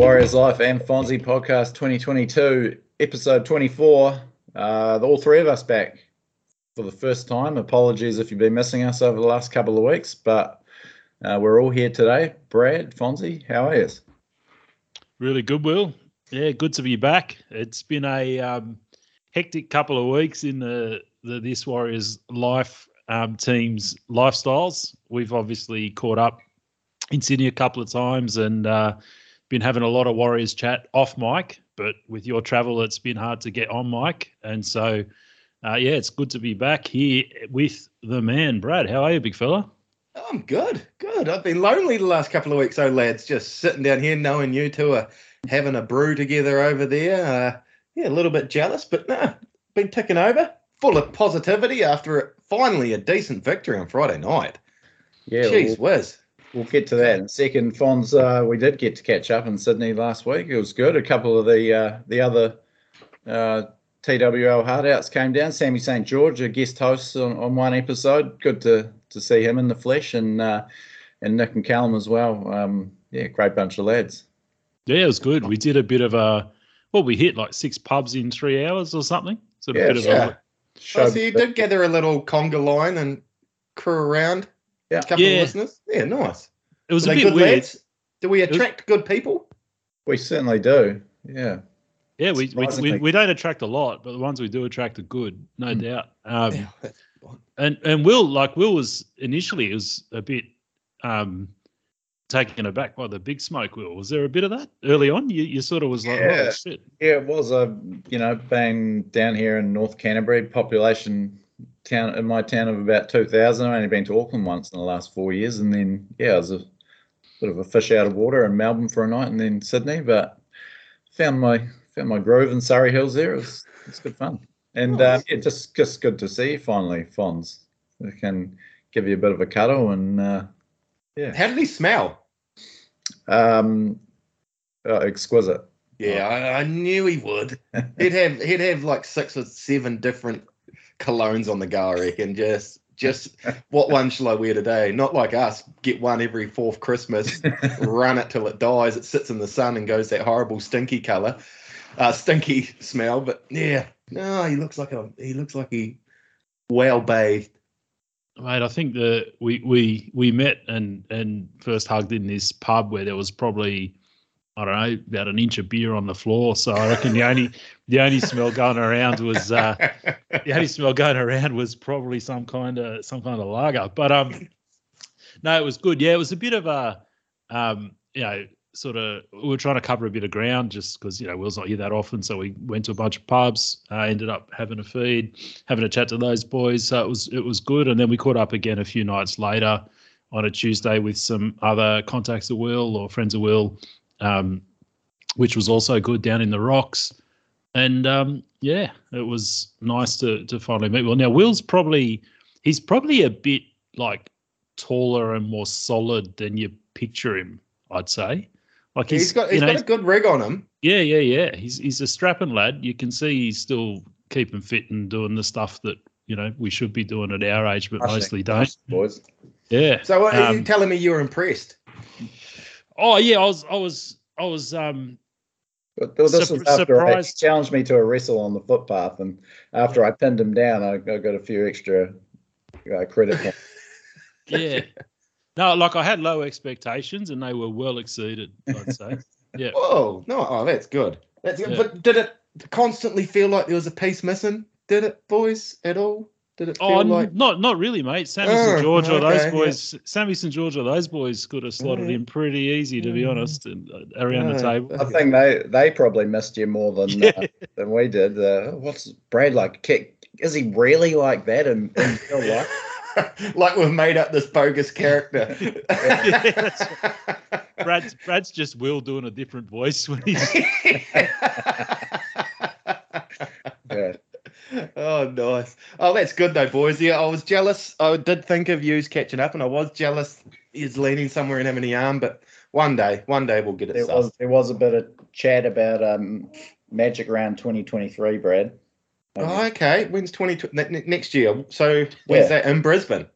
Warriors Life and Fonzie podcast 2022, episode 24. Uh, all three of us back for the first time. Apologies if you've been missing us over the last couple of weeks, but uh, we're all here today. Brad, Fonzie, how are you? Really good, Will. Yeah, good to be back. It's been a um, hectic couple of weeks in the, the This Warriors Life um, team's lifestyles. We've obviously caught up in Sydney a couple of times and uh, been having a lot of Warriors chat off mic, but with your travel, it's been hard to get on mic. And so, uh, yeah, it's good to be back here with the man, Brad. How are you, big fella? I'm good, good. I've been lonely the last couple of weeks, oh lads. Just sitting down here, knowing you two are having a brew together over there. Uh, yeah, a little bit jealous, but nah, been ticking over, full of positivity after finally a decent victory on Friday night. Yeah, Jeez we'll, whiz. We'll get to that in a second. Fonz, uh, we did get to catch up in Sydney last week. It was good. A couple of the uh, the other uh, TWL hardouts came down. Sammy St George, a guest host on, on one episode. Good to to see him in the flesh, and uh, and Nick and Callum as well. Um, yeah, great bunch of lads. Yeah, it was good. We did a bit of a well, we hit like six pubs in three hours or something. Sort of Yeah, bit of yeah. a Oh, so you did gather a little conga line and crew around. Yeah. a couple Yeah. of listeners. Yeah, nice. it was Were a bit good weird. lads? Do we was- attract good people? we certainly do. Yeah. Yeah, we, we, we, we don't attract a lot, but the ones we do attract are good, no Hmm. doubt. Um, Yeah, and and Will, like Will was initially, it was a bit um, taken aback by the big smoke. Will, was there a bit of that early on? You, you sort of was like, Yeah. oh shit. Yeah, it was a you know being down here in North Canterbury, population town in my town of about two thousand. I've only been to Auckland once in the last four years, and then yeah, I was a bit of a fish out of water in Melbourne for a night, and then Sydney. But found my found my groove in Surry Hills there. It it's good fun, and Nice. um, yeah, just just good to see you finally, Fonz. I can give you a bit of a cuddle and uh, How did he smell? um, uh, exquisite. Yeah, I, I knew he would. he'd have he'd have like six or seven different colognes on the go, I reckon. Just just what one shall I wear today? Not like us, get one every fourth Christmas, run it till it dies. It sits in the sun and goes that horrible stinky colour, uh, stinky smell. But yeah, no, he looks like a he looks like he well bathed. Mate, I think that we we we met and and first hugged in this pub where there was probably I don't know about an inch of beer on the floor. So I reckon the only the only smell going around was uh, the only smell going around was probably some kind of some kind of lager. But um, no, it was good. Yeah, it was a bit of a um, you know, sort of we were trying to cover a bit of ground just because you know Will's not here that often, so we went to a bunch of pubs. Uh, ended up having a feed, having a chat to those boys. So it was it was good, and then we caught up again a few nights later on a Tuesday with some other contacts of Will or friends of Will, um, which was also good down in the rocks. And um, yeah, it was nice to to finally meet Well, Now Will's probably he's probably a bit like taller and more solid than you picture him. I'd say. Like he's got you he's know, got a good rig on him. yeah, yeah, yeah. He's he's a strapping lad. You can see he's still keeping fit and doing the stuff that you know we should be doing at our age, but mostly don't. boys. Yeah. So what are you Um, telling me you were impressed? Oh yeah, I was I was I was um But this Sup- was after he challenged me to a wrestle on the footpath, and after I pinned him down, I, I got a few extra uh, credit points. yeah. No, like I had low expectations and they were well exceeded. I'd say. Yeah. Whoa, no, oh, that's good. That's good. Yeah. But did it constantly feel like there was a piece missing? Did it, boys, at all? Did it feel Oh, like? not not really, mate. Sammy Oh, St George or okay, those yeah. boys. Sammy St George or those boys could have slotted Yeah. in pretty easy, to be Mm. honest, and, uh, around the table. I think they they probably missed you more than uh, than we did. Uh, what's Brad like? Kick? Is he really like that in, in real life? like we've made up this bogus character. Yeah, that's Brad's Brad's just Will doing a different voice when he's Yeah. Oh, nice. Oh, that's good though, boys. Yeah, I was jealous. I did think of yous catching up, and I was jealous. He's leaning somewhere and having a arm, but one day, one day we'll get it. There sussed. was there was a bit of chat about um, Magic Round 2023, Brad. Um, Oh, okay. When's twenty ne- ne- next year? So when's Yeah. that in Brisbane?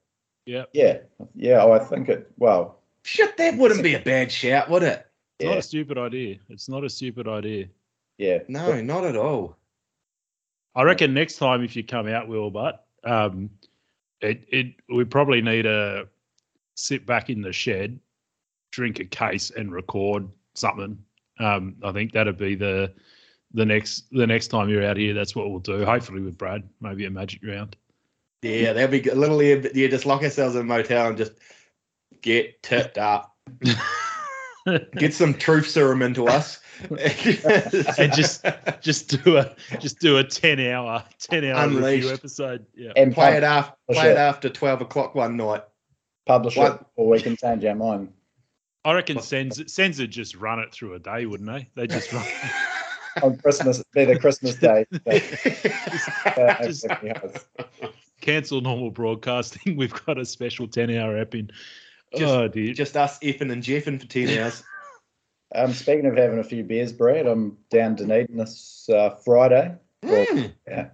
yeah. Yeah, yeah. Oh, I think it. Well, Shit, that wouldn't be a bad shout, would it? It's not a stupid idea. It's not a stupid idea. yeah. No, not at all. I reckon next time if you come out, Will, but um, it it we probably need to sit back in the shed, drink a case, and record something. Um, I think that'd be the the next the next time you're out here. That's what we'll do. Hopefully with Brad, maybe a magic round. Yeah, that'd be good. a little. Yeah, just lock ourselves in a motel and just get tipped up. Get some truth serum into us. and just just do a just do a ten hour ten hour Unleashed. review episode. Yeah. And play pub- it after play it sure. after twelve o'clock one night. publish What? it, or we can change our mind. I reckon What- Sens Sens would just run it through a day, wouldn't they? They just run. On Christmas, be the Christmas day. uh, Just- cancel normal broadcasting. We've got a special 10 hour app in. Just- oh, dear. Just us effing and jeffing for ten hours. Um, speaking of having a few beers, Brad, I'm down to Dunedin this uh, Friday. Mm. yeah.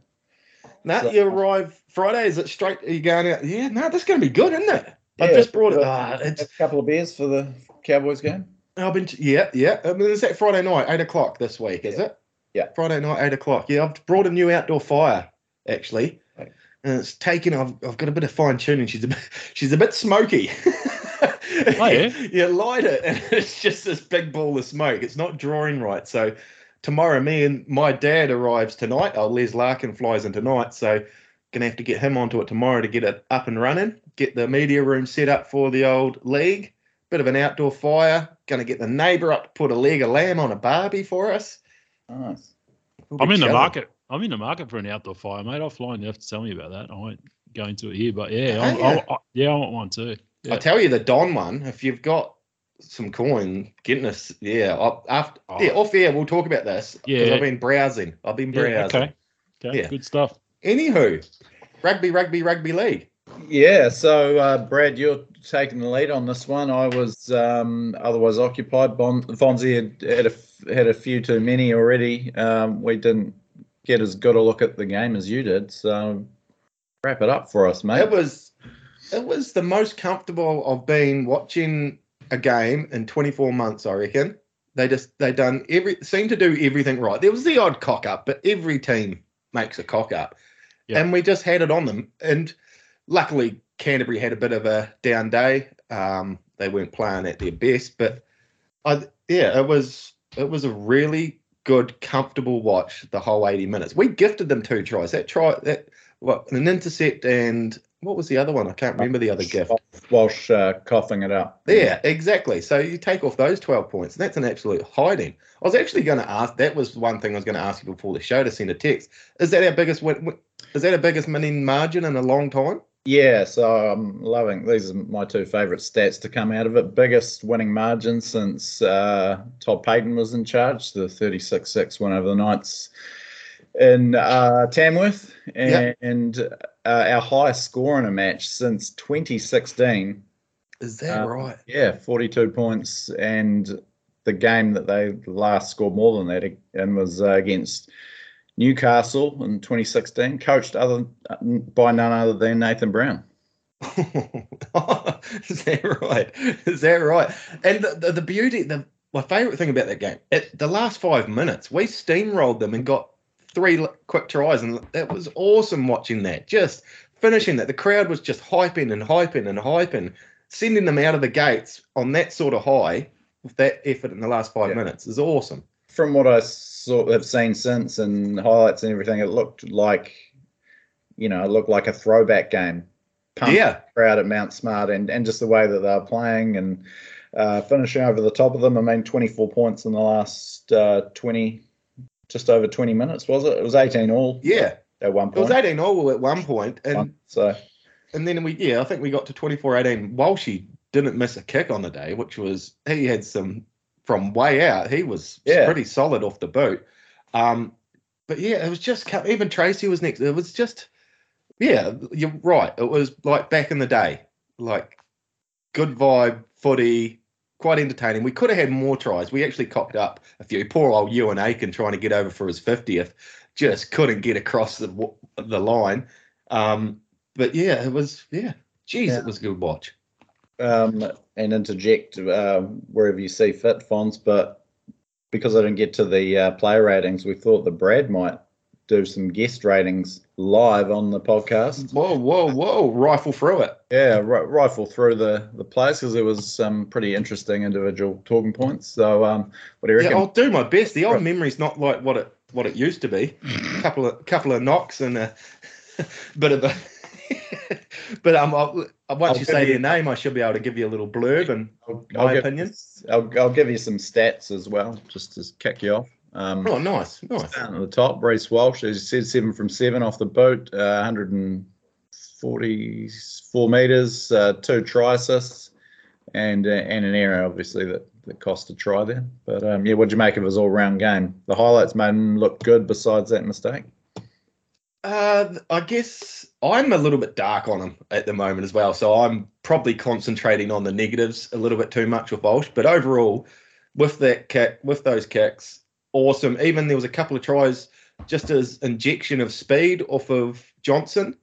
No, So- you arrive Friday. Is it straight? Are you going out? Yeah, no, that's going to be good, isn't it? I've Yeah, just brought it. Ah, it's. A couple of beers for the Cowboys game. I've been. Yeah, yeah. I mean, is that Friday night, eight o'clock this week? Is Yeah. it? Yeah. Friday night, eight o'clock. Yeah, I've brought a new outdoor fire actually, Right. and it's taken. I've, I've got a bit of fine tuning. She's a bit. She's a bit smoky. Oh, yeah? you light it, and it's just this big ball of smoke. It's not drawing right. So tomorrow, me and my dad arrives tonight. Oh, Les Larkin flies in tonight, so gonna have to get him onto it tomorrow to get it up and running. Get the media room set up for the old league. Bit of an outdoor fire. Gonna get the neighbour up to put a leg of lamb on a barbie for us. Nice. We'll I'm in the market. I'm in the market for an outdoor fire, mate. Offline, you have to tell me about that. I won't go into it here, but yeah, Oh, I'm, yeah. I, I, yeah, I want one too. Yeah. I tell you, the Don one. If you've got some coin, getting us, yeah, I'll- after, Oh. yeah, off air, we'll talk about this. 'cause Yeah. I've been browsing. I've been Yeah, browsing. okay. Okay. Yeah. Good stuff. Anywho, rugby, rugby, rugby league. Yeah, so uh, Brad, you're taking the lead on this one. I was um, otherwise occupied. Bon- Fonzie had had a, f- had a few too many already. Um, we didn't get as good a look at the game as you did. So wrap it up for us, mate. It was, it was the most comfortable I've been watching a game in 24 months. I reckon they just they done every seem to do everything right. There was the odd cock up, but every team makes a cock up, Yeah. and we just had it on them. And luckily, Canterbury had a bit of a down day. Um, they weren't playing at their best, but I yeah, it was it was a really good, comfortable watch the whole 80 minutes. We gifted them two tries. That try that what an intercept and what was the other one? I can't remember the other gift. Walsh uh, coughing it up. Yeah, exactly. So you take off those 12 points, that's an absolute hiding. I was actually going to ask, that was one thing I was going to ask you before the show to send a text. Is that our biggest win? win- Is that our biggest winning margin in a long time? Yeah, so I'm loving these are my two favourite stats to come out of it. Biggest winning margin since uh, Todd Payten was in charge, the 36 6 win over the Knights in uh, Tamworth, Yep. and uh, our highest score in a match since 2016. Is that Uh, right? Yeah, 42 points, and the game that they last scored more than that and was uh, against Newcastle in 2016, coached other by none other than Nathan Brown. Is that right? Is that right? And the, the, the beauty, the my favourite thing about that game, it, the last five minutes, we steamrolled them and got three quick tries, and that was awesome watching that. Just finishing that, the crowd was just hyping and hyping and hyping, sending them out of the gates on that sort of high with that effort in the last five Yeah. minutes is awesome. From what I sort of have seen since and highlights and everything, it looked like, you know, it looked like a throwback game. Pumped Yeah, crowd at Mount Smart and, and just the way that they were playing and uh, finishing over the top of them. I mean, 24 points in the last uh, 20, just over 20 minutes, was it? It was 18 all yeah. at one point. It was 18 all at one point, and so, and then we yeah, I think we got to 24-18. Walshy didn't miss a kick on the day, which was he had some from way out. He was Yeah. pretty solid off the boot. Um, but yeah, it was just even Tracy was next. It was just yeah, you're right. It was like back in the day, like good vibe footy, quite entertaining. We could have had more tries. We actually cocked up a few. Poor old Euan Aitken trying to get over for his 50th, just couldn't get across the the line. Um, but yeah, it was yeah. Jeez, Yeah. it was a good watch. um, and interject uh, wherever you see fit, Fonz. But because I didn't get to the uh, player ratings, we thought that Brad might do some guest ratings live on the podcast. Whoa, whoa, whoa! Rifle through it. Yeah, ri- rifle through the the players because there was some pretty interesting individual talking points. So, um, what do you reckon? Yeah, I'll do my best. The old Right. memory's not like what it what it used to be. A couple of couple of knocks and a bit of a. but um, I'll, once I'll you say you- your name, I should be able to give you a little blurb and I'll, my I'll give. I'll, I'll give you some stats as well, just to kick you off. Um, Oh, nice, nice. Down at the top, Reece Walsh, as you said, seven from seven off the boat, uh, 144 metres, uh, two try assists, and uh, and an error, obviously, that, that cost a try there. But um, yeah, what'd you make of his all round game? The highlights made him look good besides that mistake. Uh, I guess I'm a little bit dark on him at the moment as well. So I'm probably concentrating on the negatives a little bit too much with Walsh. But overall, with that kick, with those kicks, awesome. Even there was a couple of tries just as injection of speed off of Johnson.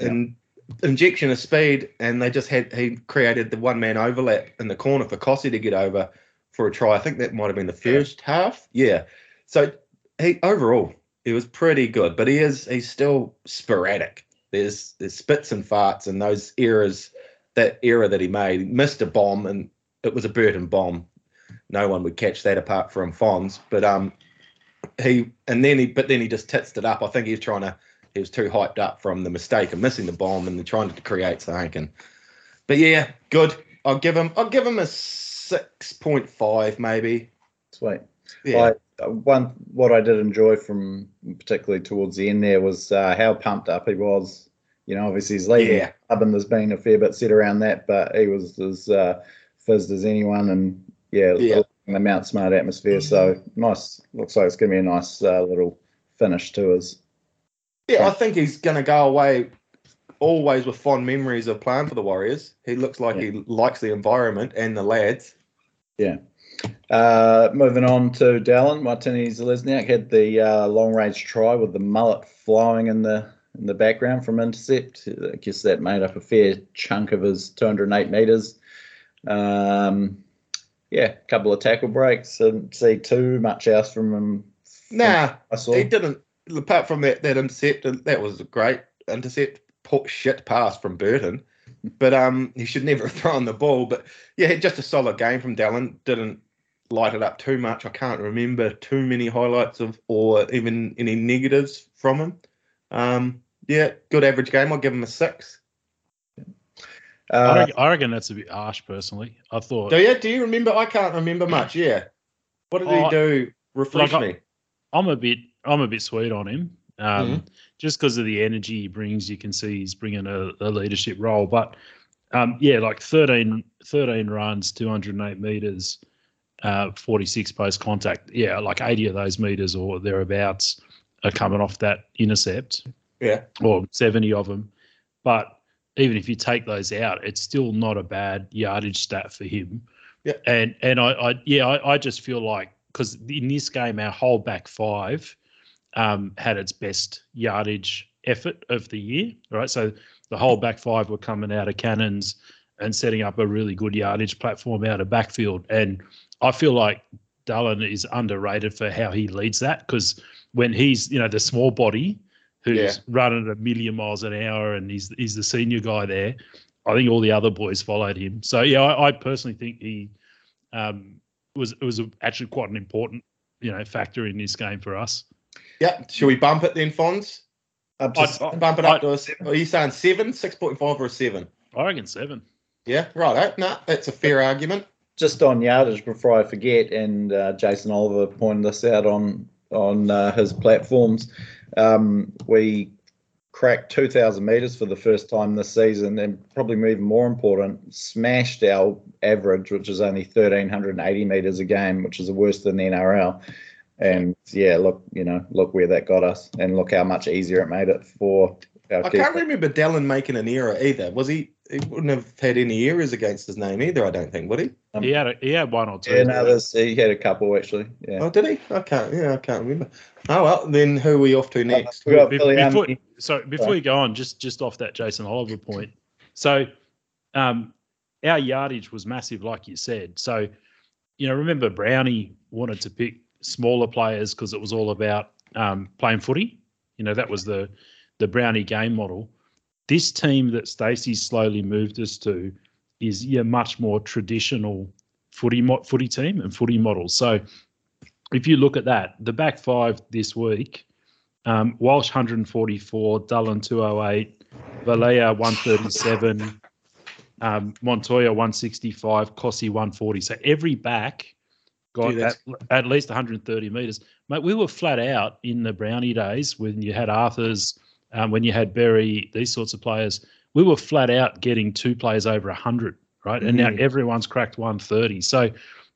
And injection of speed, and they just had he created the one man overlap in the corner for Kosi to get over for a try. I think that might have been the first half. Yeah. So he overall he was pretty good, but he is he's still sporadic. There's there's spits and farts and those errors. That error that he made, he missed a bomb, and it was a Burton bomb. No one would catch that apart from Fonz. But um, he and then he but then he just titsed it up. I think he was trying to. He was too hyped up from the mistake of missing the bomb and then trying to create something. But yeah, good. I'll give him. I'll give him a six point five maybe. Sweet. Yeah. I, one what I did enjoy from particularly towards the end there was uh, how pumped up he was. You know, obviously he's leaving Yeah. the club and there's been a fair bit said around that, but he was as uh, fizzed as anyone, and yeah, Yeah. the Mount Smart atmosphere. So nice. Looks like it's gonna be a nice uh, little finish to his. Yeah, I think he's going to go away always with fond memories of playing for the Warriors. He looks like he likes the environment and the lads. Yeah. Uh, moving on to Dallin Watene-Zelezniak had the uh, long range try with the mullet flowing in the in the background from intercept. I guess that made up a fair chunk of his 208 meters. Um, yeah, a couple of tackle breaks. Didn't see too much else from him. Nah, I saw. he didn't. Apart from that, that intercept, that was a great intercept. Poor shit pass from Burton, but um, he should never have thrown the ball. But yeah, just a solid game from Dallin. Didn't light it up too much. I can't remember too many highlights of or even any negatives from him. Um, yeah, good average game. I'll give him a six. I, Uh, reckon, I reckon that's a bit harsh, personally. I thought Do you? Do you remember? I can't remember much. Yeah. What did Oh, he do? Refresh like me. I'm a bit I'm a bit sweet on him. Um, Mhm. Just because of the energy he brings, you can see he's bringing a, a leadership role. But um, yeah, like 13, 13 runs, 208 meters, uh, 46 post contact. Yeah, like 80 of those meters or thereabouts are coming off that intercept. Yeah. or 70 of them. But even if you take those out, it's still not a bad yardage stat for him. Yeah. And and I, I yeah, I, I just feel like because in this game our whole back five um, had its best yardage effort of the year. Right. So the whole back five were coming out of cannons and setting up a really good yardage platform out of backfield. And I feel like Dallin is underrated for how he leads that because when he's, you know, the small body who's Yeah. running a million miles an hour and he's he's the senior guy there, I think all the other boys followed him. So yeah, I, I personally think he um, was it was a, actually quite an important you know factor in this game for us. Yeah. Should we bump it then, Fonz? up to I- I- Bump it up to a. se- Are you saying seven, six point five, or a seven? I reckon seven. Yeah. Right. No, that's a fair argument. just on yardage before I forget, and uh, Jason Oliver pointed this out on on uh, his platforms. Um, we cracked 2,000 meters for the first time this season, and probably even more important, smashed our average, which is only 1,380 meters a game, which is worse than the NRL. And yeah, look, you know, look where that got us, and look how much easier it made it for our I can't remember Dallin making an error either. Was he? He wouldn't have had any errors against his name either. I don't think. Would he? Um, he had a, he had one or two. Yeah, no, there's, he had a couple actually. Yeah. Oh, did he? I can't. Yeah, I can't remember. Oh well. Then who are we off to next? We got Be- before, Amey. so before Sorry. you go on, just just off that Jason Oliver point. So, um, our yardage was massive, like you said. So, you know, remember Brownie wanted to pick smaller players because it was all about um, playing footy. You know, that was the the Brownie game model. This team that Stacey slowly moved us to is yeah much more traditional footy mo- footy team and footy model. So if you look at that, the back five this week, um, Walsh 144, Dallin 208, Vailea 137, um, Montoya 165, Kosi 140. So every back got Dude, at, at least 130 metres. Mate, we were flat out in the Brownie days when you had Arthur's, um, when you had Berry, these sorts of players. We were flat out getting two players over 100, right? And now Mhm. everyone's cracked 130. So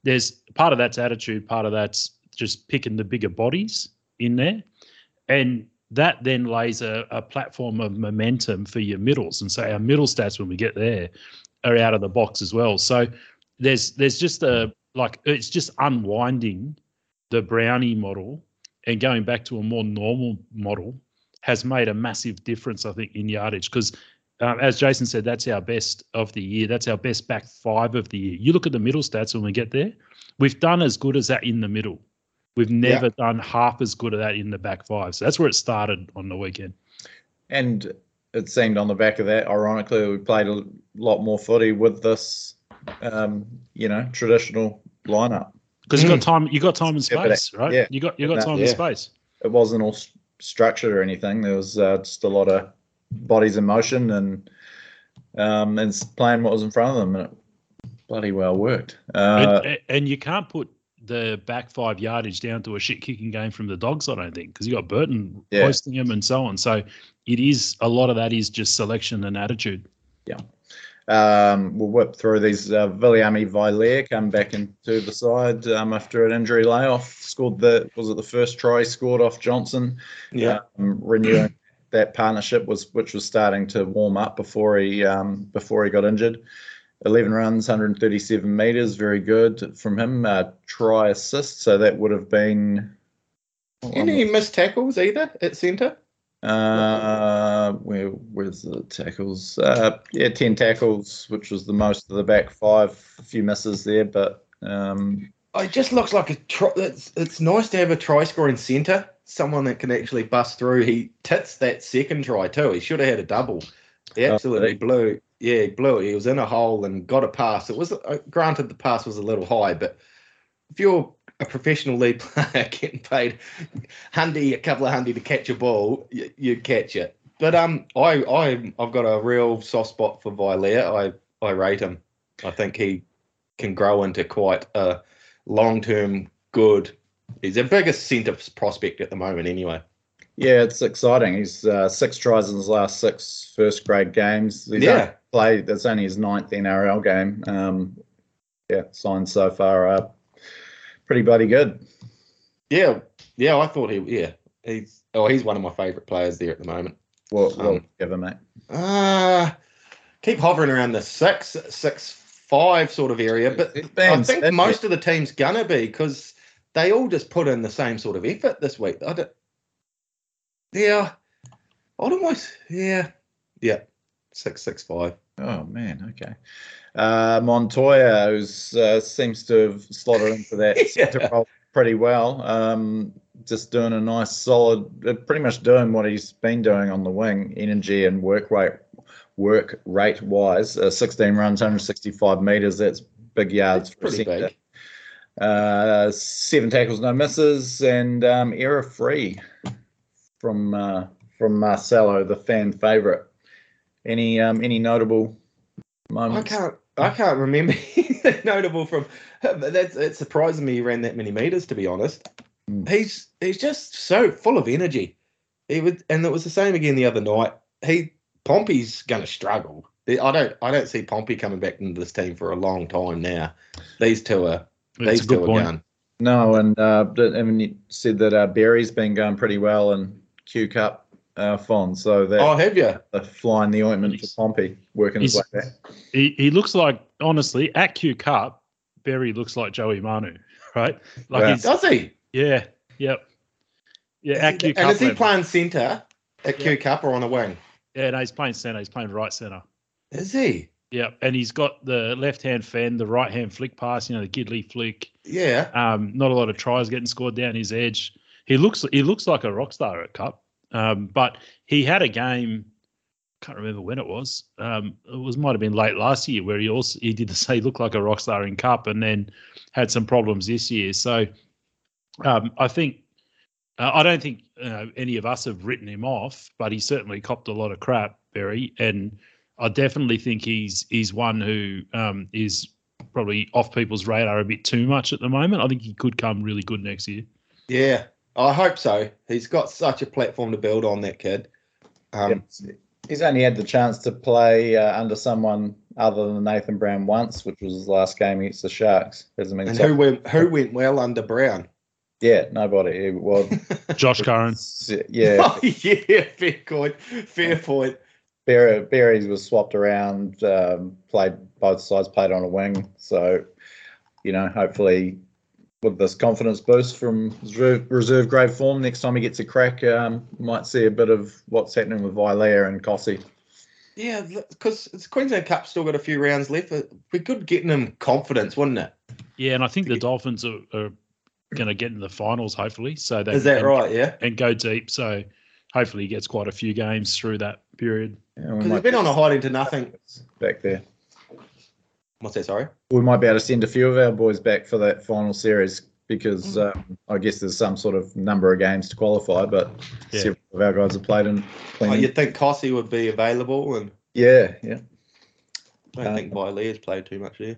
there's part of that's attitude, part of that's just picking the bigger bodies in there. And that then lays a, a platform of momentum for your middles. And so our middle stats when we get there are out of the box as well. So there's there's just a like it's just unwinding the brownie model and going back to a more normal model has made a massive difference, I think, in yardage. Because um, as Jason said, that's our best of the year. That's our best back five of the year. You look at the middle stats when we get there, we've done as good as that in the middle. We've never done half as good of that in the back five. So that's where it started on the weekend. And it seemed on the back of that, ironically, we played a lot more footy with this, um, you know, traditional lineup. Because you got time, you got time and Yeah, but, space, right? yeah. You got you got Yeah. time Yeah. and space. It wasn't all structured or anything. There was uh, just a lot of bodies in motion and um, and playing what was in front of them, and it bloody well worked. Uh, and, and you can't put the back five yardage down to a shit kicking game from the dogs. I don't think because you got Burton Yeah. hosting them and so on. So it is a lot of that is just selection and attitude. Um, we'll whip through these. Uh, Viliami Vailea come back into the side um, after an injury layoff. Scored the was it the first try scored off Johnson. Yeah. Um, renewing that partnership was which was starting to warm up before he um, before he got injured. 11 runs, 137 meters, very good from him. Uh, try assist, so that would have been. Any missed tackles either at centre? Uh, where where's the tackles? Uh, yeah, ten tackles, which was the most of the back five. A few misses there, but um, It just looks like a try. It's, it's nice to have a try scoring centre, someone that can actually bust through. He tits that second try too. He should have had a double. He Oh, absolutely really? blew. Yeah, he blew it. He was in a hole and got a pass. It was uh, granted the pass was a little high, but if you're a professional league player getting paid handy a couple of handy to catch a ball, you, you catch it. But um, I I I've got a real soft spot for Vailea. I I rate him. I think he can grow into quite a long term good. He's the biggest centre prospect at the moment, anyway. yeah, it's exciting. He's uh, six tries in his last six first grade games. He's Yeah. played. That's only his ninth NRL game. Um, yeah, signed so far are pretty bloody good. Yeah, yeah. I thought he. Yeah, he's. Oh, he's one of my favourite players there at the moment. What, what Um, give him, mate? Uh keep hovering around the six, six, five sort of area. But I think most of the team's gonna be because they all just put in the same sort of effort this week. I don't, yeah, I'd almost. Yeah, yeah. Six, six, five. Oh man, okay. Uh, Montoya who's, uh, seems to have slotted into that Yeah. role pretty well. Um, just doing a nice solid, uh, pretty much doing what he's been doing on the wing, energy and work rate, work rate wise. Uh, 16 runs, 165 meters. That's big yards That's for a big. Uh, seven tackles, no misses, and um, error free from uh, from Marcelo, the fan favourite. Any um, any notable moments? I can't. I can't remember notable from. But that's it surprises me he ran that many meters. To be honest, Mm. he's he's just so full of energy. He would, and it was the same again the other night. He Pompey's going to struggle. I don't I don't see Pompey coming back into this team for a long time now. These two are It's these a good two are point. gone. No, and uh, I mean, you said that uh, Berry's been going pretty well in Q Cup uh, Fon, so that Oh, have you? uh, flying the ointment for Pompey, working his way he's- back. He he looks like honestly at Q Cup, Berry looks like Joey Manu, right? Like Yeah. Does he? yeah, yep. Yeah, at Q and Cup. is he level. playing centre at Yeah. Q Cup or on the wing? Yeah, no, he's playing centre. He's playing right centre. Is he? Yeah, and he's got the left hand fend, the right hand flick pass, you know, the Gidley flick. Yeah. Um, not a lot of tries getting scored down his edge. He looks he looks like a rock star at Cup. Um, but he had a game. Can't remember when it was. Um, it was might have been late last year where he also he did the say looked like a rock star in Cup, and then had some problems this year. So um, I think uh, I don't think uh, any of us have written him off, but he certainly copped a lot of crap, Berry, and I definitely think he's he's one who um, is probably off people's radar a bit too much at the moment. I think he could come really good next year. Yeah. I hope so. He's got such a platform to build on, that kid. Um, Yeah. He's only had the chance to play uh, under someone other than Nathan Brown once, which was his last game against the Sharks. Hasn't been And who went who went well under Brown? Yeah, nobody. It was, Josh Curran. yeah, Oh, yeah, fair point. Fair point. Berry, Berries was swapped around, um, played both sides, played on a wing. So, you know, hopefully with this confidence boost from reserve, reserve grade form, next time he gets a crack, um, might see a bit of what's happening with Vailea and Kosi. Yeah, because it's Queensland Cup still got a few rounds left. It'd be good getting him confidence, wouldn't it? Yeah, and I think the Dolphins are, are going to get in the finals, hopefully. So they Is that and, right? Yeah. And go deep. So hopefully he gets quite a few games through that period. Because might he's been on a hiding to nothing. back there. What's that? Sorry. We might be able to send a few of our boys back for that final series because Mm. um, I guess there's some sort of number of games to qualify, but Yeah. several of our guys have played in. Oh, you'd think Kosi would be available, and yeah, yeah. I don't Um, think has played too much here.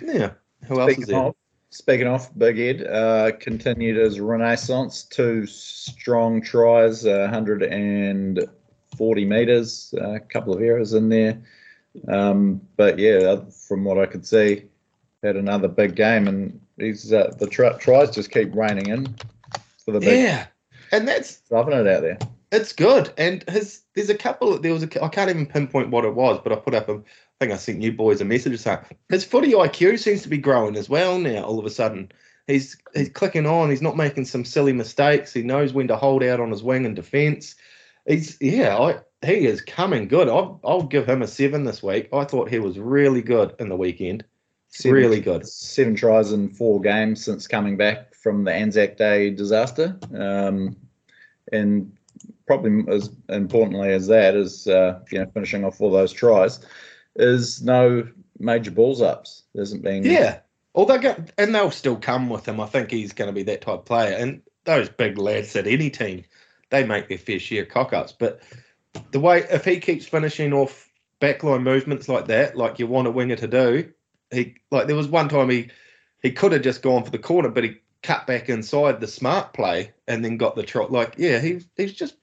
Yeah. Who else is Speaking there? of, speaking of, Big Ed uh, continued his renaissance. Two strong tries, uh, 140 metres, a couple of errors in there. Um, but yeah, uh, from what I could see, had another big game, and he's uh, the tr- tries just keep raining in for the big, Yeah. And that's loving it out there. it's good. And his there's a couple. There was a. I can't even pinpoint what it was, but I put up a. I think I sent you boys a message saying his footy IQ seems to be growing as well now. All of a sudden, he's he's clicking on. He's not making some silly mistakes. He knows when to hold out on his wing and defence. He's yeah. I, he is coming good. I'll, I'll give him a seven this week. I thought he was really good in the weekend. Seven- Really good. Seven tries in four games since coming back from the Anzac Day disaster. Um, and probably as importantly as that is, uh, you know, finishing off all those tries, is no major balls ups. There hasn't been. Yeah. Although, and they'll still come with him. I think he's going to be that type of player. And those big lads at any team, they make their fair share of cock ups. But the way, if he keeps finishing off backline movements like that, like you want a winger to do, he like there was one time he he could have just gone for the corner, but he cut back inside the smart play and then got the trot. Like, yeah, he he's just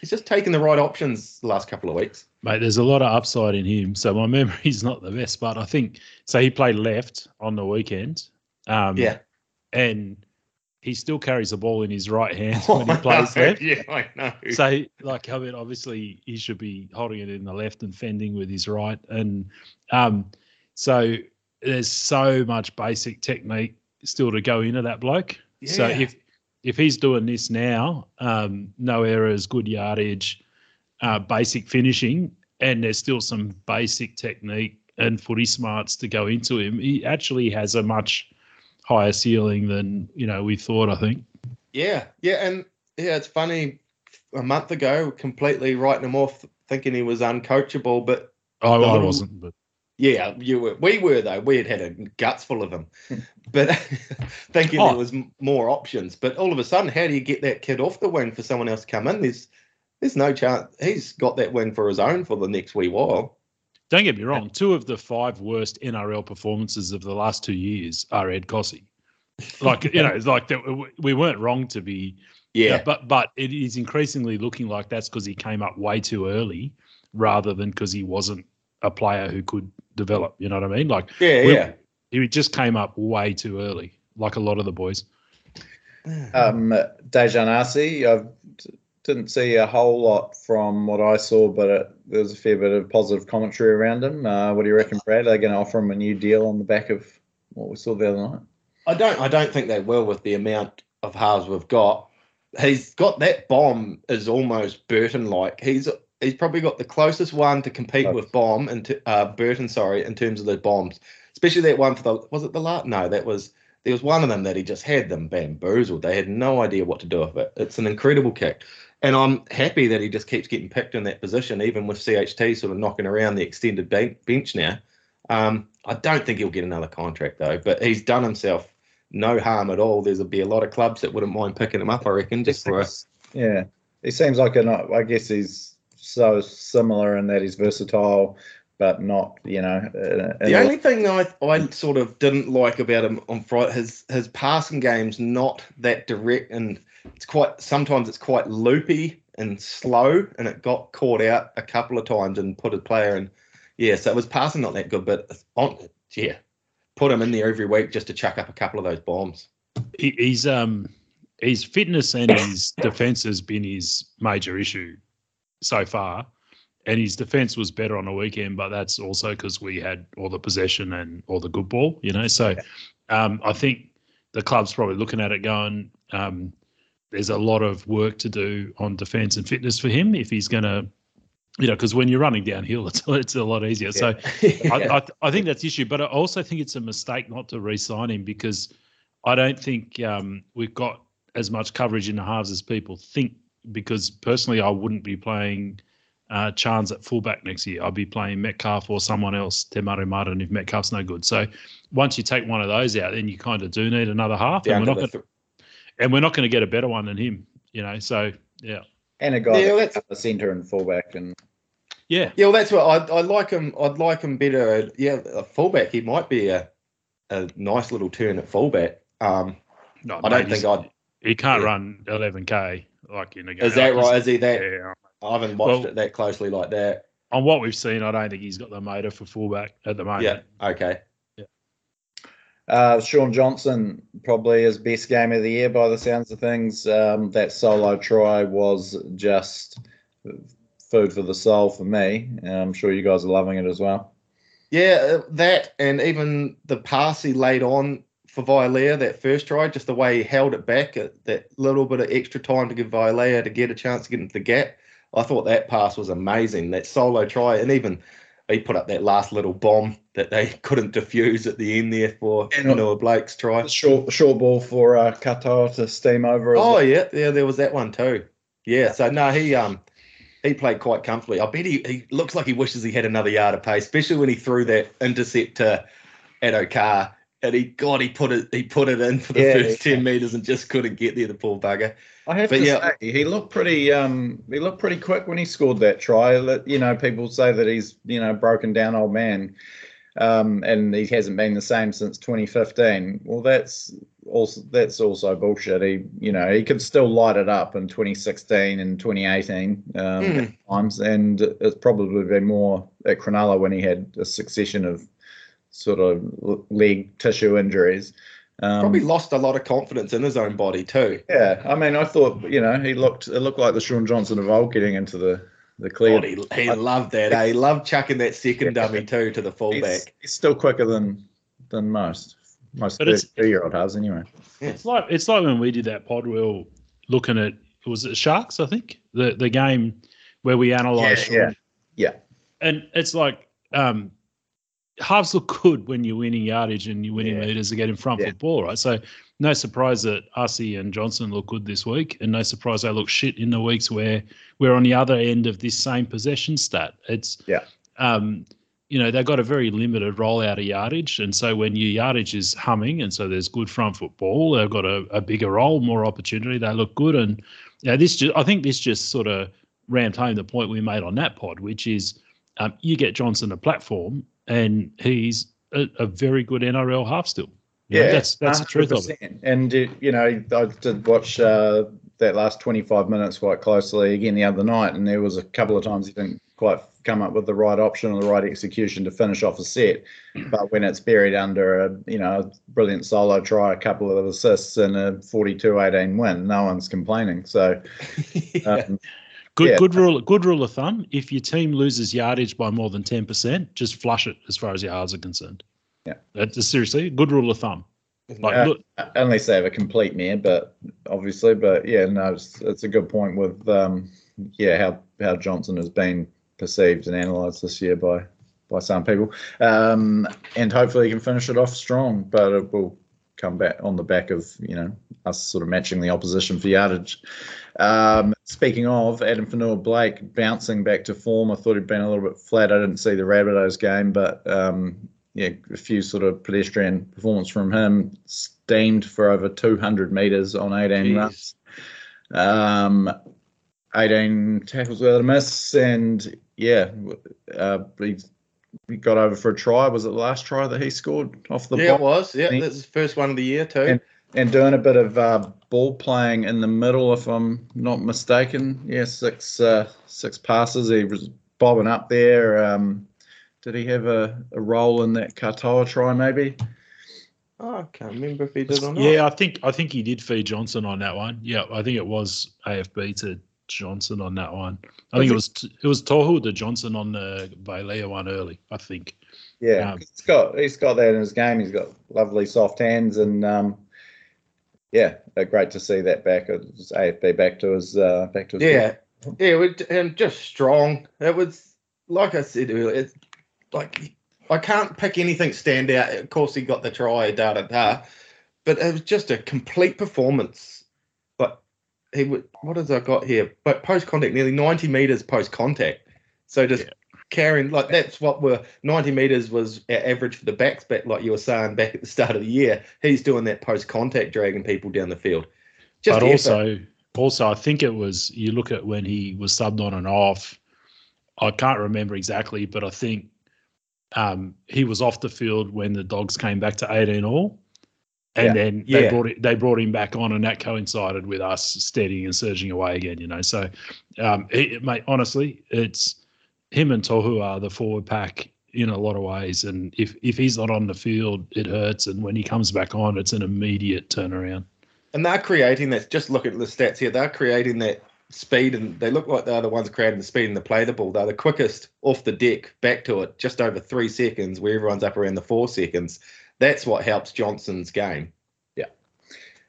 he's just taking the right options the last couple of weeks. Mate, there's a lot of upside in him. So my memory's not the best, but I think so. He played left on the weekend. Um, Yeah. and he still carries the ball in his right hand when he plays left. Yeah, I know. So, like, I mean, obviously, he should be holding it in the left and fending with his right. And um, so, there's so much basic technique still to go into that bloke. Yeah. So, if if he's doing this now, um, no errors, good yardage, uh, basic finishing, and there's still some basic technique and footy smarts to go into him, he actually has a much higher ceiling than you know we thought. I think. Yeah, yeah, and yeah, it's funny. A month ago, completely writing him off, thinking he was uncoachable. But oh, I, The I wasn't, but yeah, you were. We were though. We had had a guts full of him, but thinking Oh. there was more options. But all of a sudden, how do you get that kid off the wing for someone else to come in? There's, there's no chance. He's got that wing for his own for the next wee while. Don't get me wrong. Two of the five worst NRL performances of the last two years are Ed Kosi. Like you know, it's like that. We weren't wrong to be Yeah, but but it is increasingly looking like that's because he came up way too early, rather than because he wasn't a player who could develop. You know what I mean? Like yeah, we- yeah. he just came up way too early, like a lot of the boys. Um, Daejarn Asi, I didn't see a whole lot from what I saw, but it, there was a fair bit of positive commentary around him. Uh, what do you reckon, Brad? Are they going to offer him a new deal on the back of what we saw the other night? I don't. I don't think they will with the amount of halves we've got. He's got that bomb is almost Burton like. He's he's probably got the closest one to compete with Bomb and uh, Burton, sorry, in terms of the bombs, especially that one for the was it the last? No, that was there was one of them that he just had them bamboozled. They had no idea what to do with it. It's an incredible kick, and I'm happy that he just keeps getting picked in that position, even with CHT sort of knocking around the extended ben- bench now. Um, I don't think he'll get another contract though, but he's done himself no harm at all. There's a be a lot of clubs that wouldn't mind picking him up, I reckon, just for a Yeah, he seems like an. I guess he's so similar in that he's versatile, but not you know. Uh, The only thing I I sort of didn't like about him on Friday, his his passing game's not that direct, and it's quite sometimes it's quite loopy and slow, and it got caught out a couple of times and put a player in. Yeah, so it was passing not that good, but on yeah, put him in there every week just to chuck up a couple of those bombs. he, he's um his fitness and his defense has been his major issue so far. And his defense was better on the weekend, but that's also because we had all the possession and all the good ball, you know. So um, I think the club's probably looking at it going, um, there's a lot of work to do on defense and fitness for him if he's going to, you know, because when you're running downhill, it's, it's a lot easier. So I, I, I think that's the issue, but I also think it's a mistake not to re-sign him because I don't think um, we've got as much coverage in the halves as people think. Because personally, I wouldn't be playing uh, Chance at fullback next year. I'd be playing Metcalf or someone else, Te Maire Martin, if Metcalf's no good. So once you take one of those out, then you kind of do need another half, down and we're to not the going and we're not going to get a better one than him. You know, so yeah, and a guy Yeah, yeah, that's- the centre and fullback, and yeah. Yeah, well, that's what I I like him. I'd like him better. Yeah, a fullback. He might be a a nice little turn at fullback. Um, No, I mate, don't think I'd. he can't yeah. run 11k like in a game. Is that Like, right? Is he that? Yeah. I haven't watched Well- it that closely like that. On what we've seen, I don't think he's got the motor for fullback at the moment. Yeah. Okay. Uh, Shaun Johnson probably his best game of the year by the sounds of things. Um, that solo try was just food for the soul for me. I'm sure you guys are loving it as well. Yeah, uh, that and even the pass he laid on for Vailea that first try, just the way he held it back, uh, that little bit of extra time to give Vailea to get a chance to get into the gap. I thought that pass was amazing. That solo try, and even he put up that last little bomb that they couldn't defuse at the end there for And- Noah Blake's try. Short short ball for uh, Katoa to steam over. Oh yeah, yeah, there was that one too. Yeah, so no, he um he played quite comfortably. I bet he, he looks like he wishes he had another yard of pace, especially when he threw that intercept to Addo-Carr. And he God, he put it he put it in for the Yeah, first yeah. ten meters and just couldn't get there, the poor bugger. I have But to yeah. say, he looked pretty. Um, he looked pretty quick when he scored that try. That you know, people say that he's you know broken down old man, um, and he hasn't been the same since 2015. Well, that's also that's also bullshit. He you know he could still light it up in 2016 and 2018 um, at times, and it's probably been more at Cronulla when he had a succession of sort of leg tissue injuries. Um, Probably lost a lot of confidence in his own body too. yeah, I mean, I thought you know he looked it looked like the Shaun Johnson of old getting into the the clear. God, he, he loved that. eh? He loved chucking that second dummy too to the he's, fullback. he's still quicker than than most most But it's- thirty year old has anyway. It's like it's like when we did that pod. We were looking at was it Sharks? I think the the game where we analysed. Yeah, yeah. Yeah. And it's like um, halves look good when you're winning yardage and you're winning Yeah. meters to get in front Yeah. football, right? So no surprise that Hussey and Johnson look good this week, and no surprise they look shit in the weeks where we're on the other end of this same possession stat. It's Yeah. um, you know, they've got a very limited rollout of yardage. And so when your yardage is humming and so there's good front football, they've got a, a bigger role, more opportunity, they look good. And yeah, this just I think this just sort of rammed home the point we made on that pod, which is um, you get Johnson a platform and he's a, a very good NRL half still. You know, that's that's the truth of it. And uh, you know, I did watch uh, that last twenty five minutes quite closely again the other night, and there was a couple of times he didn't quite come up with the right option or the right execution to finish off a set. But when it's buried under a you know a brilliant solo try, a couple of assists, and a 42-18 win, no one's complaining. So. Um, Good Yeah. good rule good rule of thumb. If your team loses yardage by more than ten percent, just flush it as far as your halves are concerned. Yeah. That's seriously good rule of thumb. Like Yeah. look, unless they have a complete mare, but obviously, but yeah, no, it's, it's a good point with um, yeah, how how Johnson has been perceived and analysed this year by by some people, um, and hopefully he can finish it off strong. But it will come back on the back of you know us sort of matching the opposition for yardage. Um, speaking of Addin Fonua-Blake bouncing back to form, I thought he'd been a little bit flat. I didn't see the Rabbitohs game, but um, yeah, a few sort of pedestrian performance from him. Steamed for over 200 metres on 18 Jeez. runs. Um, 18 tackles without a miss, and yeah, uh, he, he got over for a try. Was it the last try that he scored off the ball? yeah, it was. Yeah, that's his first one of the year too. And- and doing a bit of uh, ball playing in the middle, if I'm not mistaken. Yeah, six uh, six passes. He was bobbing up there. Um, did he have a, a role in that Katoa try? Maybe. oh, I can't remember if he did or not. Yeah, I think I think he did feed Johnson on that one. Yeah, I think it was AFB to Johnson on that one. I think it was it was Tohu to Johnson on the Vailea one early. I think. Yeah, Um, he's got he's got that in his game. He's got lovely soft hands, and um, yeah, uh, great to see that back. It's AFB back to his uh, back to his Yeah, yeah, we and just strong. It was like I said earlier. It's like I can't pick anything stand out. Of course, he got the try, da da da, but it was just a complete performance. But he would. What has I got here? But post contact, nearly ninety meters post contact. So just Yeah. Carrying like that's what we're ninety meters was our average for the backs back, like you were saying back at the start of the year. He's doing that post contact, dragging people down the field. Just but effort. also, also, I think it was. You look at when he was subbed on and off. I can't remember exactly, but I think um, he was off the field when the Dogs came back to eighteen all, and Yeah. then they Yeah. brought it, they brought him back on, and that coincided with us steadying and surging away again. You know, so um, it, mate, honestly, it's him and Tohu are the forward pack in a lot of ways, and if if he's not on the field, it hurts, and when he comes back on, it's an immediate turnaround. And they're creating that. Just look at the stats here. They're creating that speed, and they look like they're the ones creating the speed and the play the ball. They're the quickest off the deck back to it, just over three seconds, where everyone's up around the four seconds. That's what helps Johnson's game. Yeah.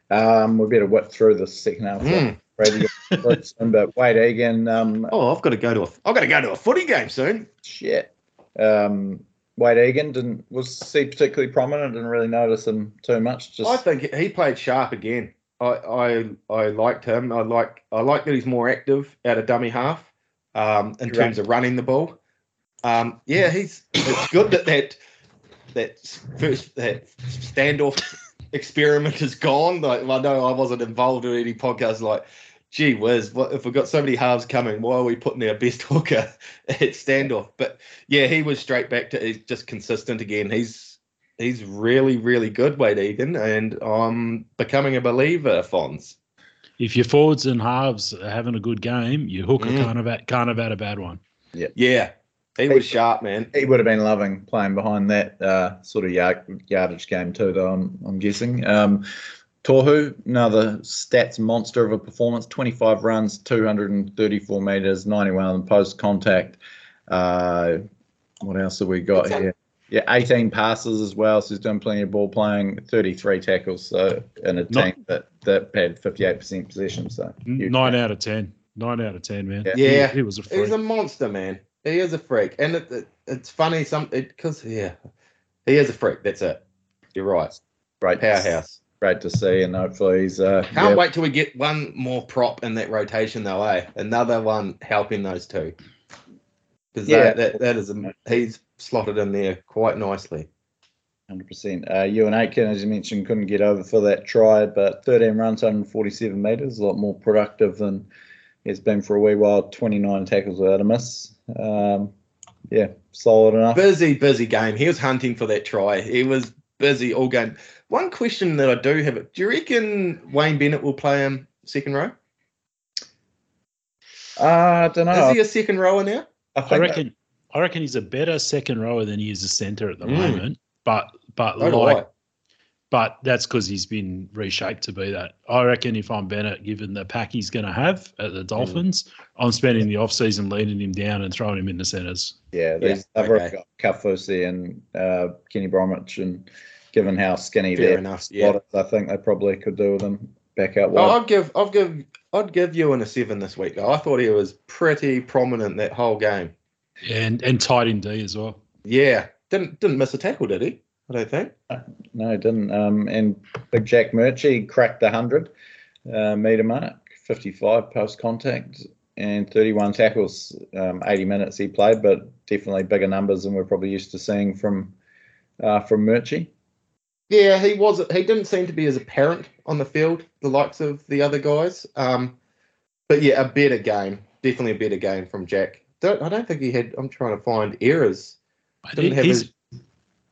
Um, we better whip through the second half. Mm. Ready to get through soon, but Wade Egan, um, Oh, I've got to go to a. I've got to go to a footy game soon. shit. Um, Wade Egan didn't was he particularly prominent? Didn't really notice him too much. Just I think he played sharp again. I, I I liked him. I like I like that he's more active out of dummy half, um, in Right. terms of running the ball. Um, yeah, he's. It's good that that that first that standoff experiment is gone. Like I know I wasn't involved in any podcast. Like, gee whiz, what if we've got so many halves coming? Why are we putting our best hooker at standoff? But yeah, he was straight back to he's just consistent again. He's he's really really good, Wade Egan, and I'm becoming a believer, Fons. if your forwards and halves are having a good game, your hooker Mm. can't have can't have had a bad one. Yeah, yeah, he was sharp, man. he would have been loving playing behind that uh, sort of yard, yardage game too, though. I'm, I'm guessing. Um, Tohu, another stats monster of a performance: 25 runs, 234 meters, 91 on post contact. Uh, what else have we got What's here? Yeah, 18 passes as well. So he's done plenty of ball playing, 33 tackles. So in a Not- team that that had 58% possession. So Nine game. out of ten. Nine out of ten, man. Yeah. Yeah, he, he was a freak. He's a monster, man. He is a freak, and it, it, it's funny some because yeah, he is a freak. That's it. You're right. great, Powerhouse. Great to see, and hopefully he's uh, Can't yeah, wait till we get one more prop in that rotation, though. Eh, another one helping those two. Because Yeah. that, that that is a, he's slotted in there quite nicely. Hundred percent. Uh, Euan Aitken, as you mentioned, couldn't get over for that try, but 13 runs, 147 metres, a lot more productive than he's been for a wee while. 29 tackles without a miss. Um, yeah, solid enough. Busy, busy game. He was hunting for that try. He was busy all game. One question that I do have: Do you reckon Wayne Bennett will play him second row? Uh, I don't know. Is he a second rower now? I I think reckon. I reckon he's a better second rower than he is a centre at the Mm. moment. But but So like I. but that's because he's been reshaped to be that. I reckon if I'm Bennett, given the pack he's going to have at Mm. the Dolphins, I'm spending the off season leading him down and throwing him in the centres. yeah, these Yeah, other okay. got Kaufusi and uh, Kenny Bromwich, and given how skinny Fair their enough. Yeah. is, I think they probably could do with them back out wide. Oh. I'll give I'll give I'd give Euan a seven this week. Though. I thought he was pretty prominent that whole game. and and tight in D as well. Yeah, didn't didn't miss a tackle, did he? I don't think. No, it didn't. Um, and Big Jack Murchie cracked the 100 uh, metre mark, 55 post contact, and 31 tackles. Um, 80 minutes he played, but definitely bigger numbers than we're probably used to seeing from uh, from Murchie. Yeah, he was. He didn't seem to be as apparent on the field, the likes of the other guys. Um, but yeah, a better game, definitely a better game from Jack. Don't, I don't think he had. I'm trying to find errors. He- Didn't have he's his-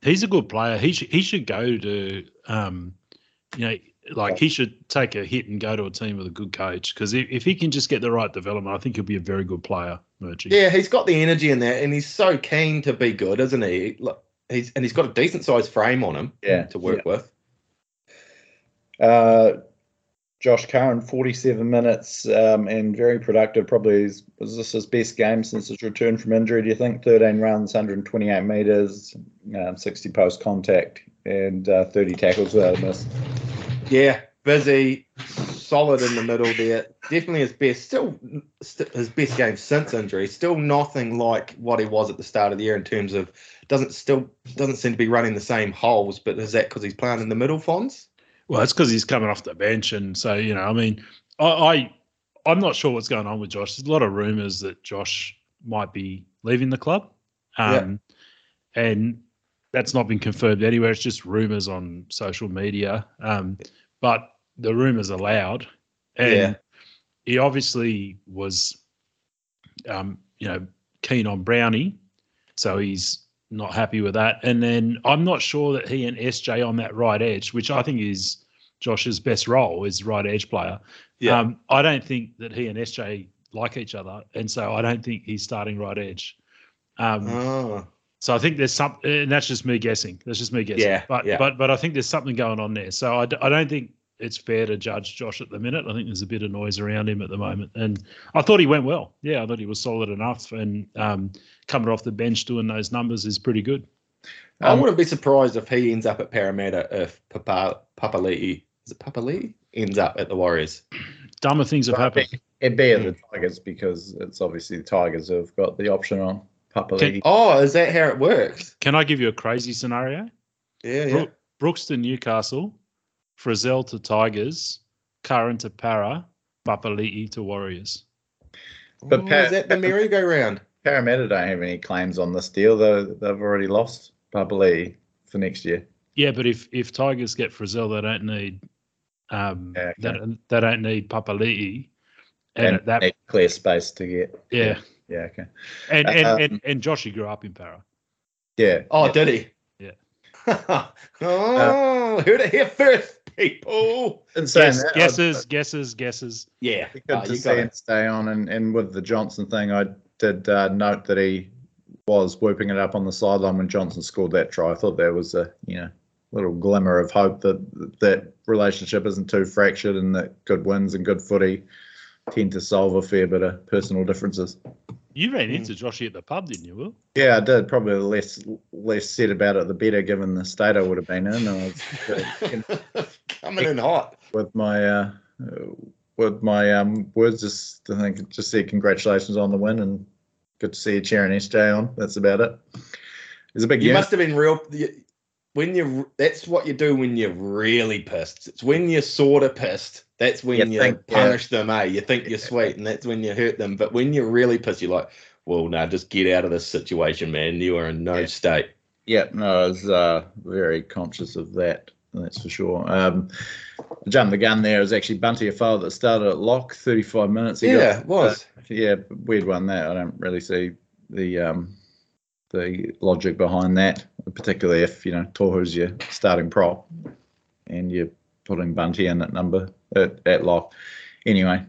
he's a good player. He should he should go to um, you know, like he should take a hit and go to a team with a good coach because if, if he can just get the right development, I think he'll be a very good player, Murchie. Yeah, he's got the energy in there, and he's so keen to be good, isn't he? Look, he's and he's got a decent sized frame on him Yeah. to work with. Uh, Josh Curran, 47 minutes um, and very productive. Probably is, was this his best game since his return from injury, do you think? 13 runs, 128 metres, um, 60 post contact, and uh, 30 tackles without a miss. Yeah, busy, solid in the middle there. Definitely his best. Still, st- his best game since injury. Still nothing like what he was at the start of the year in terms of doesn't still doesn't seem to be running the same holes. But is that because he's playing in the middle, Fonz? Well, it's because he's coming off the bench, and so you know, I mean, I, I I'm not sure what's going on with Josh. There's a lot of rumours that Josh might be leaving the club, um, and that's not been confirmed anywhere. It's just rumours on social media, um, but the rumours are loud, and Yeah. he obviously was, um, you know, keen on Brownie, so he's not happy with that. And then I'm not sure that he and SJ on that right edge, which I think is Josh's best role, is right edge player. Yeah. Um, I don't think that he and SJ like each other, and so I don't think he's starting right edge. Um, Oh, so I think there's some, and that's just me guessing. That's just me guessing. Yeah, But yeah. but but I think there's something going on there. So I, d- I don't think it's fair to judge Josh at the minute. I think there's a bit of noise around him at the moment, and I thought he went well. Yeah, I thought he was solid enough, and um, coming off the bench doing those numbers is pretty good. I Um, wouldn't be surprised if he ends up at Parramatta if Papa Papali'i is it Papali'i ends up at the Warriors. Dumber things have happened. It'd be at the Tigers because it's obviously the Tigers who've got the option on Papali'i. Oh, is that how it works? Can I give you a crazy scenario? Yeah, yeah. Bro- Brooks to Newcastle, Frizell to Tigers, Curran to Para, Papali'i to Warriors. But oh, Pat- is that the merry-go-round? Parramatta don't have any claims on this deal, though they've already lost Papali'i for next year. Yeah, but if if Tigers get Frizell, they don't need um Yeah, okay. they, don't- they don't need Papali'i. And, And that need clear space to get. yeah. Yeah, okay. And and, Um, and and Joshy grew up in Para. Yeah. Oh, yeah. did he? Yeah. oh, heard it here first, people. In saying Guess, that, I'd- guesses, guesses, guesses. Yeah, good oh, to you see him stay on. And, and with the Johnson thing, I did uh, note that he was whooping it up on the sideline when Johnson scored that try. I thought there was a you know little glimmer of hope that that relationship isn't too fractured and that good wins and good footy tend to solve a fair bit of personal differences. You ran Mm. into Joshy at the pub, didn't you, Will? Yeah, I did. Probably the less less said about it, the better, given the state I would have been in. I was, uh, Coming in hot. with my uh, with my um, words. Just I think just say congratulations on the win and good to see you cheering SJ on. That's about it. It's a big You unit. must have been real. you- When you, that's what you do when you're really pissed. It's when you're sort of pissed. That's when You you, think, yeah. punish them, eh? You think you're sweet, and that's when you hurt them. But when you're really pissed, you're like, "Well, now just get out of this situation, man. You are in no Yeah. state." Yeah, no, I was uh, very conscious of that. That's for sure. Um, I jumped the gun there is actually Bunty Afoa that started at lock, 35 minutes. Got- Yeah, it was. yeah, weird one that. I don't really see the um, the logic behind that, particularly if you know Tohu's your starting prop and you're putting Bunty in at number at, at lock. Anyway,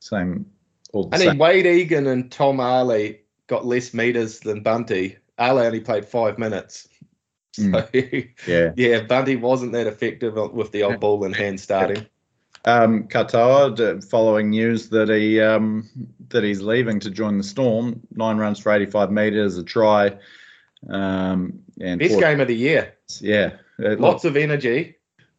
same. All the I same. mean, Wade Egan and Tom Ale got less meters than Bunty. Ali only played five minutes. So, Mm. Yeah. yeah, Bunty wasn't that effective with the old ball in hand starting. Um, Katoa, following news that he um, that he's leaving to join the Storm. Nine runs for 85 meters, a try, um, and Best game of the year. Yeah, It Lots of energy.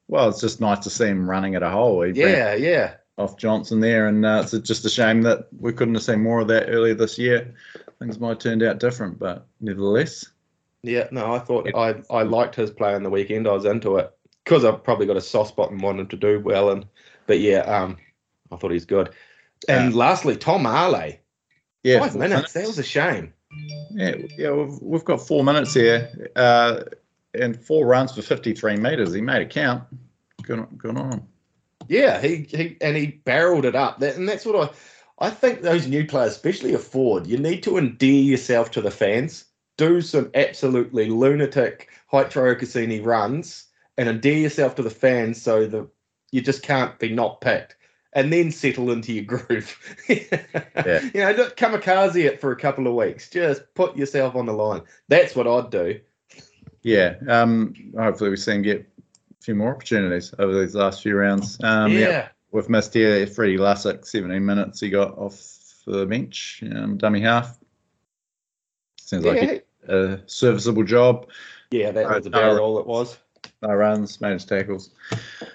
Well, it's just nice to see him running at a hole. He Yeah, yeah. off Johnson there, and uh, it's just a shame that we couldn't have seen more of that earlier this year. Things might have turned out different, but nevertheless, Yeah, no, I thought I, I liked his play on the weekend. I was into it because I've probably got a soft spot and wanted to do well. And but yeah, um, I thought he's good. And lastly, Tom Ale, yeah, five four minutes. That was a shame. Yeah, yeah, we've, we've got four minutes here, uh, and four runs for 53 meters. He made a count. Good, on- good on him. Yeah, he, he and he barreled it up. That and that's what I I think those new players, especially a forward, you need to endear yourself to the fans. Do some absolutely lunatic Hytro Cassini runs and endear yourself to the fans so that you just can't be not picked. And then settle into your groove. Yeah. You know, don't kamikaze it for a couple of weeks. Just put yourself on the line. That's what I'd do. Yeah. Um, hopefully we see him get a few more opportunities over these last few rounds. Um, yeah. We've missed here Freddy Lussick, 17 minutes he got off the bench, um, dummy half. Seems like Yeah, a serviceable job. yeah, that was about uh, all it was. No runs, managed tackles.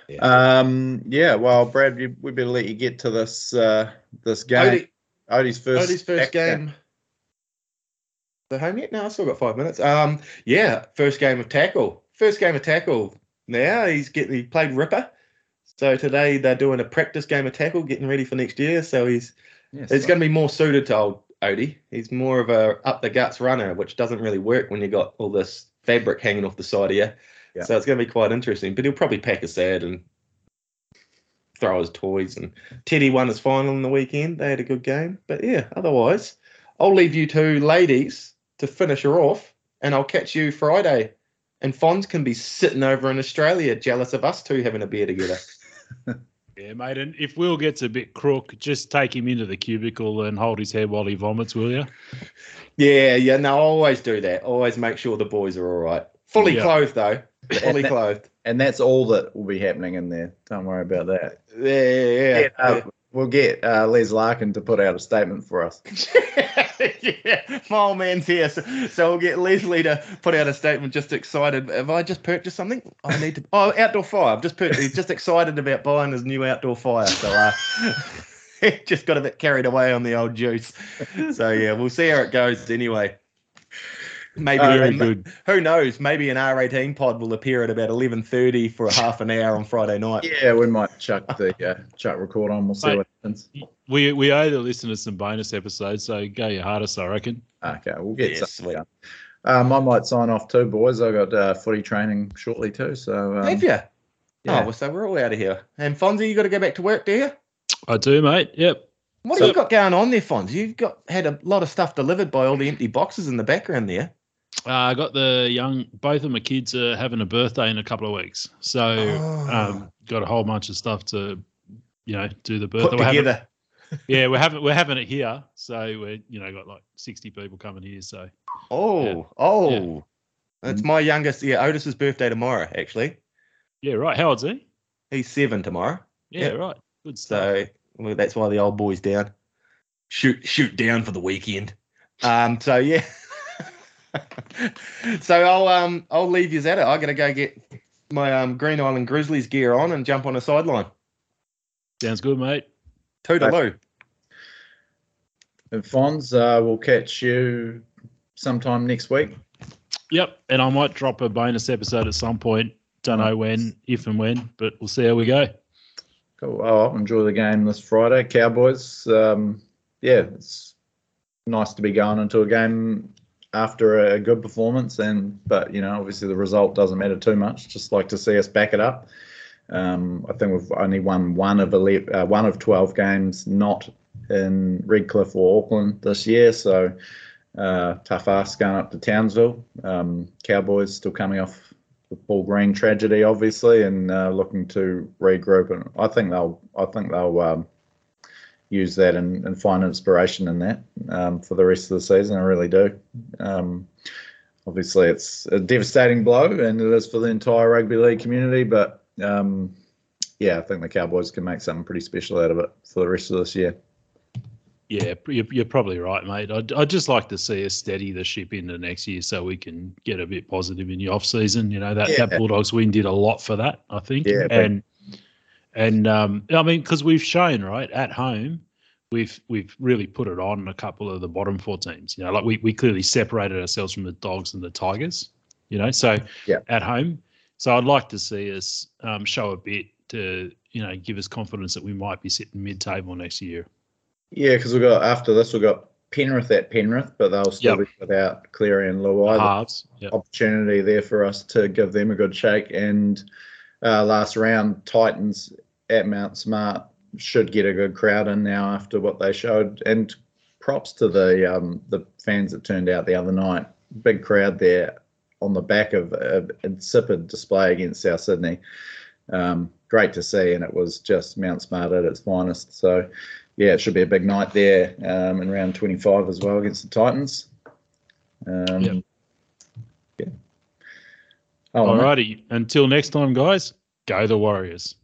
Yeah. Um, yeah, well, Brad, we, we better let you get to this uh, this game. Odie- Odie's first, Odie's first act- game. The home yet? No, I still got five minutes. Um, yeah, first game of tackle. First game of tackle. Now he's getting he played Ripper. So today they're doing a practice game of tackle, getting ready for next year. So he's Yes, it's going to be more suited to old Odie. He's more of a up the guts runner, which doesn't really work when you got all this fabric hanging off the side of you. Yeah. So it's going to be quite interesting. But he'll probably pack a sad and throw his toys. And Teddy won his final on the weekend. They had a good game. But yeah, otherwise, I'll leave you two ladies to finish her off, and I'll catch you Friday. And Fonz can be sitting over in Australia, jealous of us two having a beer together. Yeah, mate. And if Will gets a bit crook, just take him into the cubicle and hold his head while he vomits, will you? Yeah, yeah, no, I always do that. Always make sure the boys are all right. Fully Yeah. clothed though. Fully clothed. and that's all that will be happening in there. Don't worry about that. Yeah, yeah, Yeah, uh, we'll get uh, Les Larkin to put out a statement for us. yeah. My old man's here, so, so we'll get Leslie to put out a statement. Just excited. Have I just purchased something? I need to. Oh, outdoor fire. I've just. He's just excited about buying his new outdoor fire. So uh, just got a bit carried away on the old juice. So yeah, we'll see how it goes. Anyway. Maybe Uh, Very good. who knows? Maybe an R18 pod will appear at about 11:30 for a half an hour on Friday night. Yeah, we might chuck the uh, chuck record on. We'll see Mate. what happens. We we owe the listeners some bonus episodes, so go your hardest, I reckon. Okay, we'll get Yeah, something sweet. done. Um, I might sign off too, boys. I got uh, footy training shortly too. So um, Have you? yeah. Oh, well, so we're all out of here. And Fonzie, you got to go back to work, do you? I do, mate. Yep. What So- have you got going on there, Fonz? You've got had a lot of stuff delivered by all the empty boxes in the background there. Uh, I got the young. Both of my kids are having a birthday in a couple of weeks, so Oh. um, got a whole bunch of stuff to, you know, do the birthday. Put We're having- together. yeah, we're having we're having it here, so we're you know got like sixty people coming here. So Oh, Yeah. oh. It's my youngest. Yeah, Otis's birthday tomorrow, actually. yeah, right. How old's he? He's seven tomorrow. Yeah, Yep. right. Good stuff. So well, that's why the old boy's down. Shoot, shoot down for the weekend. Um. So yeah. so I'll um I'll leave you at it. I gotta go get my um Green Island Grizzlies gear on and jump on a sideline. Sounds good, mate. Toodaloo. And Fonz, uh, we'll catch you sometime next week. Yep, and I might drop a bonus episode at some point. Don't know when, if and when, but we'll see how we go. Cool. Well, I'll enjoy the game this Friday. Cowboys. Um, yeah, it's nice to be going into a game after a good performance, and but you know, obviously the result doesn't matter too much. Just like to see us back it up. Um, I think we've only won one of 11, uh, one of twelve games not in Redcliffe or Auckland this year, so uh, tough ask going up to Townsville. Um, Cowboys still coming off the Paul Green tragedy, obviously, and uh, looking to regroup. And I think they'll, I think they'll um, use that and, and find inspiration in that um, for the rest of the season. I really do. Um, obviously, it's a devastating blow, and it is for the entire rugby league community. But um, yeah, I think the Cowboys can make something pretty special out of it for the rest of this year. Yeah, you're, you're probably right, mate. I'd, I'd just like to see us steady the ship into next year so we can get a bit positive in the off season. You know that Yeah. that Bulldogs win did a lot for that, I think. Yeah, and And um, I mean, because we've shown right at home, we've we've really put it on a couple of the bottom four teams. You know, like we we clearly separated ourselves from the Dogs and the Tigers. You know, so Yeah. at home. So I'd like to see us um, show a bit to you know give us confidence that we might be sitting mid-table next year. Yeah, because we've got after this we've got Penrith at Penrith, but they'll still Yep. be without Cleary and Luai. Halves. Yeah. opportunity there for us to give them a good shake. And uh, last round, Titans at Mount Smart should get a good crowd in now after what they showed. And props to the um, the fans that turned out the other night. Big crowd there on the back of a insipid display against South Sydney. Um, great to see, and it was just Mount Smart at its finest. So, yeah, it should be a big night there um, in round 25 as well against the Titans. Um, Yep. Yeah. Oh, Alrighty. Until next time, guys. Go the Warriors.